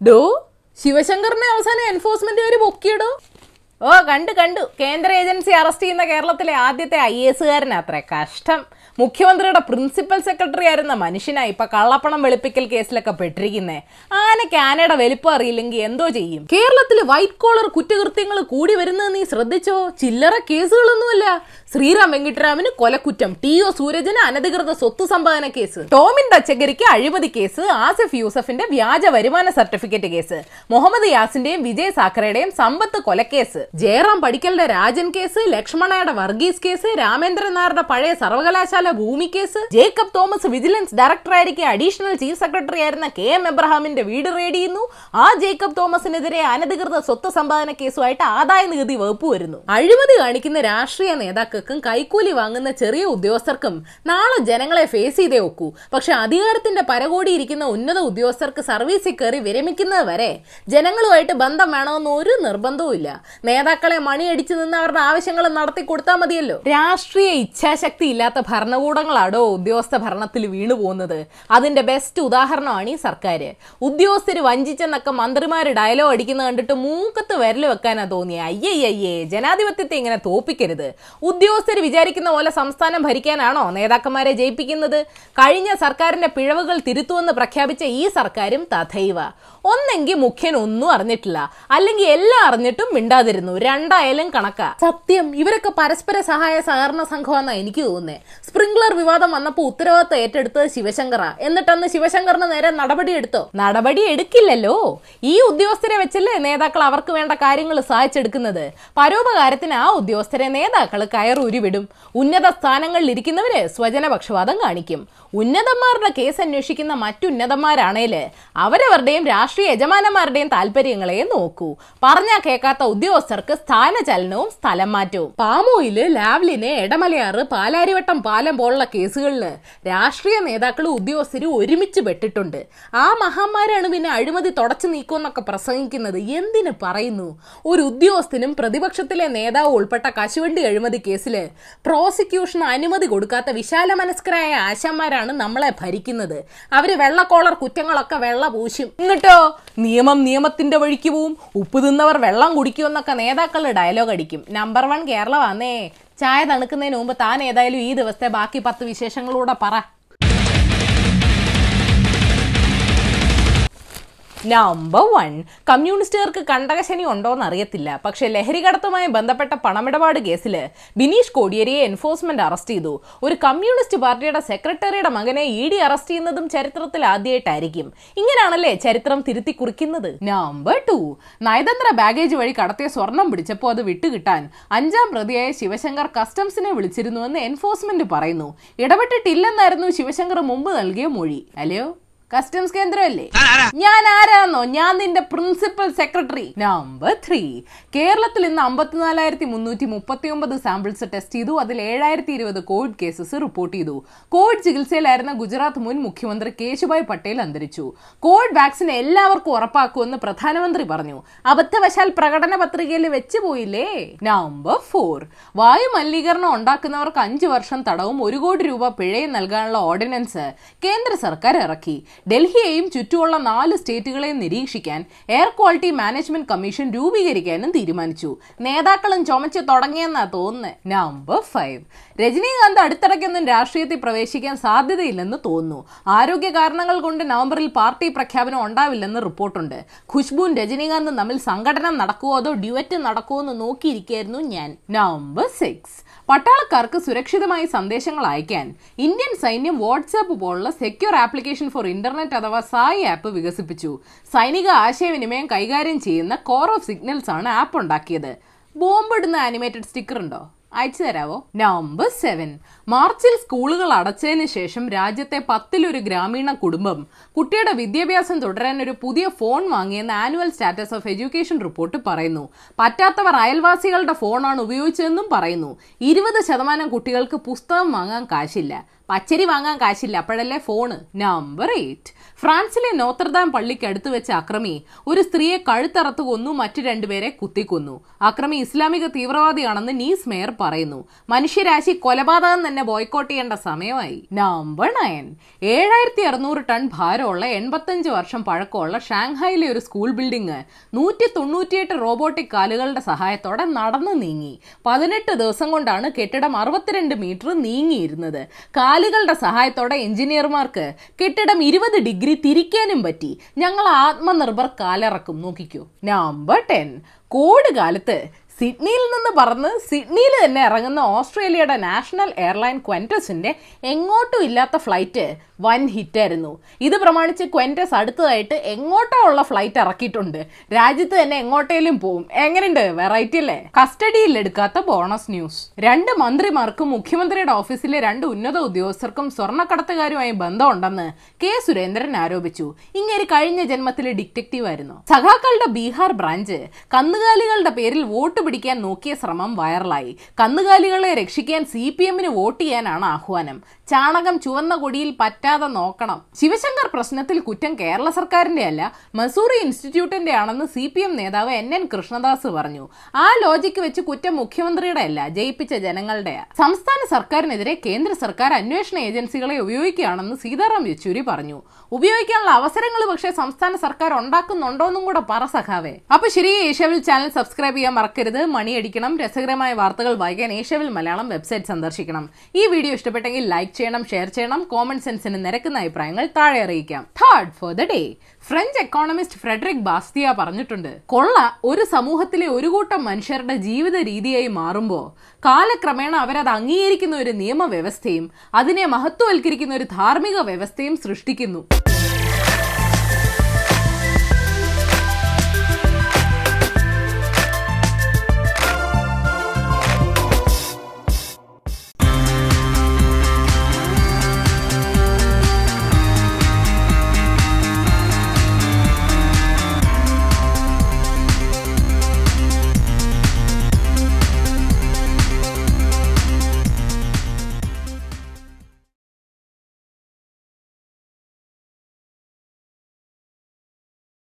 ഡോ ശിവശങ്കറിനെ അവസാനം വരെ പൊക്കിയിടോ. ഓ കണ്ടു കണ്ടു. കേന്ദ്ര ഏജൻസി അറസ്റ്റ് ചെയ്യുന്ന കേരളത്തിലെ ആദ്യത്തെ ഐ എസുകാരനത്രേ. കഷ്ടം. മുഖ്യമന്ത്രിയുടെ പ്രിൻസിപ്പൽ സെക്രട്ടറി ആയിരുന്ന മനുഷ്യനായി ഇപ്പൊ കള്ളപ്പണം വെളുപ്പിക്കൽ കേസിലൊക്കെ പെട്ടിരിക്കുന്നേ. ആനയ്ക്ക് ആനയുടെ വലിപ്പം അറിയില്ലെങ്കിൽ എന്തോ ചെയ്യും? കേരളത്തിൽ വൈറ്റ് കോളർ കുറ്റകൃത്യങ്ങൾ കൂടി വരുന്നത് നീ ശ്രദ്ധിച്ചോ? ചില്ലറ കേസുകളൊന്നുമല്ല. ശ്രീറാം വെങ്കിട്ടരാമന് കൊലക്കുറ്റം. ടി ഒ സൂരജന് അനധികൃത സ്വത്ത് സമ്പാദന കേസ്. ടോമിൻ തച്ചഗരിക്ക് അഴിമതി കേസ്. ആസിഫ് യൂസഫിന്റെ വ്യാജ വരുമാന സർട്ടിഫിക്കറ്റ് കേസ്. മുഹമ്മദ് യാസിന്റെയും വിജയ് സാക്കറയുടെയും സമ്പത്ത് കൊലക്കേസ്. ജയറാം പടിക്കലിന്റെ രാജൻ കേസ് ലക്ഷ്മണയുടെ വർഗീസ് കേസ് രാമേന്ദ്രൻ നായരുടെ പഴയ സർവകലാശാല ഭൂമി കേസ് ജേക്കബ് തോമസ് വിജിലൻസ് ഡയറക്ടറായിരിക്കെ അഡീഷണൽ ചീഫ് സെക്രട്ടറി ആയിരുന്ന കെ എം എബ്രഹാമിന്റെ വീട് റെയ്ഡ് ചെയ്യുന്നു. ആ ജേക്കബ് തോമസിനെതിരെ അനധികൃത സ്വത്ത് സമ്പാദന കേസുമായിട്ട് ആദായ നികുതി വകുപ്പ് വരുന്നു. അഴിമതി കാണിക്കുന്ന രാഷ്ട്രീയ നേതാക്കൾക്കും കൈക്കൂലി വാങ്ങുന്ന ചെറിയ ഉദ്യോഗസ്ഥർക്കും നാളെ ജനങ്ങളെ ഫേസ് ചെയ്തേ ഒക്കൂ. പക്ഷെ അധികാരത്തിന്റെ പരകോടി ഇരിക്കുന്ന ഉന്നത ഉദ്യോഗസ്ഥർക്ക് സർവീസിൽ കയറി വിരമിക്കുന്നത് വരെ ജനങ്ങളുമായിട്ട് ബന്ധം വേണമെന്ന് ഒരു നിർബന്ധവും ഇല്ല നേതാക്കളെ മണിയടിച്ചു നിന്ന് അവരുടെ ആവശ്യങ്ങൾ നടത്തി കൊടുത്താൽ മതിയല്ലോ. രാഷ്ട്രീയ ഇച്ഛാശക്തി ഇല്ലാത്ത ഭരണകൂടങ്ങളാടോ ഉദ്യോഗസ്ഥ ഭരണത്തിൽ വീണു പോകുന്നത് അതിന്റെ ബെസ്റ്റ് ഉദാഹരണമാണ് ഈ സർക്കാർ ഉദ്യോഗസ്ഥര് വഞ്ചിച്ചെന്നൊക്കെ മന്ത്രിമാർ ഡയലോഗ് അടിക്കുന്നത് കണ്ടിട്ട് മൂക്കത്ത് വിരൽ വെക്കാനാ തോന്നിയ. അയ്യേ ജനാധിപത്യത്തെ ഇങ്ങനെ തോപ്പിക്കരുത്. ഉദ്യോഗസ്ഥർ വിചാരിക്കുന്ന പോലെ സംസ്ഥാനം ഭരിക്കാനാണോ നേതാക്കന്മാരെ ജയിപ്പിക്കുന്നത്? കഴിഞ്ഞ സർക്കാരിന്റെ പിഴവുകൾ തിരുത്തുമെന്ന് പ്രഖ്യാപിച്ച ഈ സർക്കാരും തഥൈവ. ഒന്നെങ്കിൽ മുഖ്യൻ ഒന്നും അറിഞ്ഞിട്ടില്ല. അല്ലെങ്കിൽ എല്ലാം അറിഞ്ഞിട്ടും മിണ്ടാതിരുന്നു. രണ്ടായാലും കണക്കാ. സത്യം ഇവരൊക്കെ പരസ്പര സഹായ സഹകരണ സംഘമാണെന്നാ എനിക്ക് തോന്നുന്നത് സ്പ്രിംഗ്ലർ വിവാദം വന്നപ്പോൾ ഉത്തരവാദിത്തം ഏറ്റെടുത്തത് ശിവശങ്കറ. എന്നിട്ടന്ന് ശിവശങ്കറിന് നേരെ നടപടി എടുത്തോ? നടപടി എടുക്കില്ലല്ലോ. ഈ ഉദ്യോഗസ്ഥരെ വെച്ചല്ലേ നേതാക്കൾ അവർക്ക് വേണ്ട കാര്യങ്ങൾ സഹായിച്ചെടുക്കുന്നത് പരോപകാരത്തിന് ആ ഉദ്യോഗസ്ഥരെ നേതാക്കൾ കയറൂരിവിടും. ഉന്നത സ്ഥാനങ്ങളിൽ ഇരിക്കുന്നവര് സ്വജനപക്ഷപാതം കാണിക്കും. ഉന്നതന്മാരുടെ കേസ് അന്വേഷിക്കുന്ന മറ്റുന്നതന്മാരാണേൽ അവരവരുടെയും രാഷ്ട്രീയ യജമാനന്മാരുടെയും താല്പര്യങ്ങളെ നോക്കൂ. പറഞ്ഞാ കേൾക്കാത്ത ഉദ്യോഗസ്ഥർക്ക് സ്ഥാനചലനവും സ്ഥലം മാറ്റവും. പാമോയിൽ ലാവ്ലിന് എടമലയാറ് പാലാരിവട്ടം പാലം പോലുള്ള കേസുകളിൽ രാഷ്ട്രീയ നേതാക്കളും ഉദ്യോഗസ്ഥരും ഒരുമിച്ച് പെട്ടിട്ടുണ്ട്. ആ മഹാന്മാരാണ് പിന്നെ അഴിമതി തുടച്ചു നീക്കുമെന്നൊക്കെ പ്രസംഗിക്കുന്നത്. എന്തിന് പറയുന്നു? ഒരു ഉദ്യോഗസ്ഥനും പ്രതിപക്ഷത്തിലെ നേതാവ് ഉൾപ്പെട്ട കശുവണ്ടി അഴിമതി കേസിൽ പ്രോസിക്യൂഷന് അനുമതി കൊടുക്കാത്ത വിശാല മനസ്കരായ ആശാന്മാരാണ് നമ്മളെ ഭരിക്കുന്നത്. അവർ വെള്ളക്കോളർ കുറ്റങ്ങളൊക്കെ വെള്ള പൂശും. എന്നിട്ടോ നിയമം നിയമത്തിന്റെ വഴിക്ക് പോവും. ഉപ്പ് തിന്നവർ വെള്ളം കുടിക്കുമെന്നൊക്കെ നേതാക്കൾ ഡയലോഗ് അടിക്കും. നമ്പർ വൺ കേരളമാന്നേ ചായ തണുക്കുന്നതിന് മുമ്പ് താൻ ഏതായാലും ഈ ദിവസത്തെ ബാക്കി പത്ത് വിശേഷങ്ങളൂടെ പറ. നമ്പർ വൺ കമ്മ്യൂണിസ്റ്റുകാർക്ക് കണ്ടകശനി ഉണ്ടോയെന്ന് അറിയത്തില്ല പക്ഷെ ലഹരി കടത്തുമായി ബന്ധപ്പെട്ട പണമിടപാട് കേസിൽ ബിനീഷ് കോടിയേരിയെ എൻഫോഴ്സ്മെന്റ് അറസ്റ്റ് ചെയ്തു. ഒരു കമ്മ്യൂണിസ്റ്റ് പാർട്ടിയുടെ സെക്രട്ടറിയുടെ മകനെ ഇ ഡി അറസ്റ്റ് ചെയ്യുന്നതും ചരിത്രത്തിൽ ആദ്യമായിട്ടായിരിക്കും ഇങ്ങനെയാണല്ലേ ചരിത്രം തിരുത്തി കുറിക്കുന്നത്? നമ്പർ ടു നയതന്ത്ര ബാഗേജ് വഴി കടത്തിയ സ്വർണം പിടിച്ചപ്പോൾ അത് വിട്ടുകിട്ടാൻ അഞ്ചാം പ്രതിയായ ശിവശങ്കർ കസ്റ്റംസിനെ വിളിച്ചിരുന്നുവെന്ന് എൻഫോഴ്സ്മെന്റ് പറയുന്നു. ഇടപെട്ടിട്ടില്ലെന്നായിരുന്നു ശിവശങ്കർ മുമ്പ് നൽകിയ മൊഴി. അല്ലയോ കസ്റ്റംസ് കേന്ദ്രമല്ലേ? ഞാൻ ആരാന്നോ? ഞാൻ നിന്റെ പ്രിൻസിപ്പൽ സെക്രട്ടറി നമ്പർ ത്രീ കേരളത്തിൽ ഇന്ന് അമ്പത്തിനാലായിരത്തി മുന്നൂറ്റി മുപ്പത്തി ഒമ്പത് സാമ്പിൾസ് ടെസ്റ്റ് ചെയ്തു. അതിൽ ഏഴായിരത്തി ഇരുപത് കോവിഡ് കേസസ് റിപ്പോർട്ട് ചെയ്തു. കോവിഡ് ചികിത്സയിലായിരുന്ന ഗുജറാത്ത് മുൻ മുഖ്യമന്ത്രി കേശുഭായ് പട്ടേൽ അന്തരിച്ചു. കോവിഡ് വാക്സിൻ എല്ലാവർക്കും ഉറപ്പാക്കുമെന്ന് പ്രധാനമന്ത്രി പറഞ്ഞു. അബദ്ധവശാൽ പ്രകടന പത്രികയിൽ വെച്ച് പോയില്ലേ? നമ്പർ ഫോർ വായു മലിനീകരണം ഉണ്ടാക്കുന്നവർക്ക് അഞ്ചു വർഷം തടവും ഒരു കോടി രൂപ പിഴയും നൽകാനുള്ള ഓർഡിനൻസ് കേന്ദ്ര സർക്കാർ ഇറക്കി. ഡൽഹിയെയും ചുറ്റുമുള്ള നാല് സ്റ്റേറ്റുകളെയും നിരീക്ഷിക്കാൻ എയർ ക്വാളിറ്റി മാനേജ്മെന്റ് കമ്മീഷൻ രൂപീകരിക്കാനും തീരുമാനിച്ചു. നേതാക്കളും ചുമച്ച് തുടങ്ങിയെന്നാ തോന്നുന്നത് നമ്പർ ഫൈവ്. രജനീകാന്ത് അടുത്തിടയ്ക്കൊന്നും രാഷ്ട്രീയത്തിൽ പ്രവേശിക്കാൻ സാധ്യതയില്ലെന്ന് തോന്നുന്നു. ആരോഗ്യ കാരണങ്ങൾ കൊണ്ട് നവംബറിൽ പാർട്ടി പ്രഖ്യാപനം ഉണ്ടാവില്ലെന്ന് റിപ്പോർട്ടുണ്ട്. ഖുഷ്ബുവും രജനീകാന്തും തമ്മിൽ സംഘടന നടക്കുമോ അതോ ഡ്യുവറ്റ് നടക്കുമോ എന്ന് നോക്കിയിരിക്കുകയായിരുന്നു ഞാൻ. Number six. പട്ടാളക്കാർക്ക് സുരക്ഷിതമായി സന്ദേശങ്ങൾ അയക്കാൻ ഇന്ത്യൻ സൈന്യം വാട്സാപ്പ് പോലുള്ള സെക്യൂർ ആപ്ലിക്കേഷൻ ഫോർ ഇന്റർനെറ്റ് അഥവാ സായി ആപ്പ് വികസിപ്പിച്ചു. സൈനിക ആശയവിനിമയം കൈകാര്യം ചെയ്യുന്ന കോർ ഓഫ് സിഗ്നൽസ് ആണ് ആപ്പ് ഉണ്ടാക്കിയത്. ബോംബിടുന്ന ആനിമേറ്റഡ് സ്റ്റിക്കർ ഉണ്ടോ? അയച്ചു തരാവോ? Number seven. മാർച്ചിൽ സ്കൂളുകൾ അടച്ചതിന് ശേഷം രാജ്യത്തെ പത്തിലൊരു ഗ്രാമീണ കുടുംബം കുട്ടിയുടെ വിദ്യാഭ്യാസം തുടരാൻ ഒരു പുതിയ phone വാങ്ങിയെന്ന് annual status of education report പറയുന്നു. പറ്റാത്തവർ അയൽവാസികളുടെ ഫോണാണ് ഉപയോഗിച്ചതെന്നും പറയുന്നു. ഇരുപത് ശതമാനം കുട്ടികൾക്ക് പുസ്തകം വാങ്ങാൻ കാശില്ല. പച്ചരി വാങ്ങാൻ കാശില്ല. അപ്പോഴല്ലേ ഫോണ്? നമ്പർ എയ്റ്റ് ഫ്രാൻസിലെ നോത്രദാം പള്ളിക്ക് അടുത്ത് വെച്ച അക്രമി ഒരു സ്ത്രീയെ കഴുത്തറത്ത് കൊന്നു മറ്റു രണ്ടുപേരെ കുത്തിക്കൊന്നു. അക്രമി ഇസ്ലാമിക തീവ്രവാദിയാണെന്ന് നീസ് മേയർ പറയുന്നു. മനുഷ്യരാശി കൊലപാതകം തന്നെ ബോയ്ക്കോട്ട് ചെയ്യേണ്ട സമയമായി. നമ്പർ നയൻ ഏഴായിരത്തി അറുന്നൂറ് ടൺ ഭാരമുള്ള എൺപത്തഞ്ച് വർഷം പഴക്കമുള്ള ഷാങ്ഹായിലെ ഒരു സ്കൂൾ ബിൽഡിംഗ് നൂറ്റി തൊണ്ണൂറ്റിയെട്ട് റോബോട്ടിക് കാലുകളുടെ സഹായത്തോടെ നടന്നു നീങ്ങി. പതിനെട്ട് ദിവസം കൊണ്ടാണ് കെട്ടിടം അറുപത്തിരണ്ട് മീറ്റർ നീങ്ങിയിരുന്നത്. കാലുകളുടെ സഹായത്തോടെ എഞ്ചിനീയർമാർക്ക് കെട്ടിടം ഇരുപത് ഡിഗ്രി തിരിക്കാനും പറ്റി. ഞങ്ങൾ ആത്മനിർഭർ കാലിറക്കും നോക്കിക്കൂ. നമ്പർ ടെൻ കോവിഡ് കാലത്ത് സിഡ്നിയിൽ നിന്ന് പറന്ന് സിഡ്നിയിൽ തന്നെ ഇറങ്ങുന്ന ഓസ്ട്രേലിയയുടെ നാഷണൽ എയർലൈൻ ക്വന്റസിന്റെ എങ്ങോട്ടും ഇല്ലാത്ത ഫ്ലൈറ്റ് വൻ ഹിറ്റായിരുന്നു. ഇത് പ്രമാണിച്ച് ക്വന്റസ് അടുത്തതായിട്ട് എങ്ങോട്ടോ ഉള്ള ഫ്ലൈറ്റ് ഇറക്കിയിട്ടുണ്ട്. രാജ്യത്ത് തന്നെ എങ്ങോട്ടേലും പോവും. എങ്ങനെയുണ്ട്? വെറൈറ്റി അല്ലേ? കസ്റ്റഡിയിൽ എടുക്കാത്ത ബോണസ് ന്യൂസ് രണ്ട് മന്ത്രിമാർക്കും മുഖ്യമന്ത്രിയുടെ ഓഫീസിലെ രണ്ട് ഉന്നത ഉദ്യോഗസ്ഥർക്കും സ്വർണക്കടത്തുകാരുമായി ബന്ധമുണ്ടെന്ന് കെ സുരേന്ദ്രൻ ആരോപിച്ചു. ഇങ്ങനെ കഴിഞ്ഞ ജന്മത്തിലെ ഡിറ്റക്റ്റീവ് ആയിരുന്നു. സഖാക്കളുടെ ബീഹാർ ബ്രാഞ്ച് കന്നുകാലികളുടെ പേരിൽ വോട്ട് പിടിക്കാൻ നോക്കിയ ശ്രമം വൈറലായി. കന്നുകാലികളെ രക്ഷിക്കാൻ സി പി എമ്മിന് വോട്ട് ചെയ്യാനാണ് ആഹ്വാനം. ചാണകം ചുവന്ന കൊടിയിൽ പറ്റാതെ നോക്കണം. ശിവശങ്കർ പ്രശ്നത്തിൽ കുറ്റം കേരള സർക്കാരിന്റെ അല്ല മസൂറി ഇൻസ്റ്റിറ്റ്യൂട്ടിന്റെ ആണെന്ന് സി പി എം നേതാവ് എൻ എൻ കൃഷ്ണദാസ് പറഞ്ഞു. ആ ലോജിക്ക് വെച്ച് കുറ്റം മുഖ്യമന്ത്രിയുടെ അല്ല ജയിപ്പിച്ച ജനങ്ങളുടെയാ സംസ്ഥാന സർക്കാരിനെതിരെ കേന്ദ്ര സർക്കാർ അന്വേഷണ ഏജൻസികളെ ഉപയോഗിക്കുകയാണെന്ന് സീതാറാം യെച്ചൂരി പറഞ്ഞു. ഉപയോഗിക്കാനുള്ള അവസരങ്ങൾ പക്ഷേ സംസ്ഥാന സർക്കാർ ഉണ്ടാക്കുന്നുണ്ടോന്നും കൂടെ പറ സഖാവേ. അപ്പൊ ശരി ഏഷ്യാവിൽ ചാനൽ സബ്സ്ക്രൈബ് ചെയ്യാൻ മറക്കരുത് മണിയടിക്കണം രസകരമായ വാർത്തകൾ വായിക്കാൻ ഏഷ്യാവിൽ മലയാളം വെബ്സൈറ്റ് സന്ദർശിക്കണം. ഈ വീഡിയോ ഇഷ്ടപ്പെട്ടെങ്കിൽ ലൈക്ക് ചെയ്യണം ഷെയർ ചെയ്യണം കോമൺ സെൻസിന് നിരക്കുന്ന അഭിപ്രായങ്ങൾ താഴെ അറിയിക്കാം. Third for the day French economist Frederic Bastiat പറഞ്ഞിട്ടുണ്ട് കൊള്ള ഒരു സമൂഹത്തിലെ ഒരു കൂട്ടം മനുഷ്യരുടെ ജീവിത രീതിയായി മാറുമ്പോൾ കാലക്രമേണ അവരത് അംഗീകരിക്കുന്ന ഒരു നിയമവ്യവസ്ഥയും അതിനെ മഹത്വവൽക്കരിക്കുന്ന ഒരു ധാർമ്മിക വ്യവസ്ഥയും സൃഷ്ടിക്കുന്നു.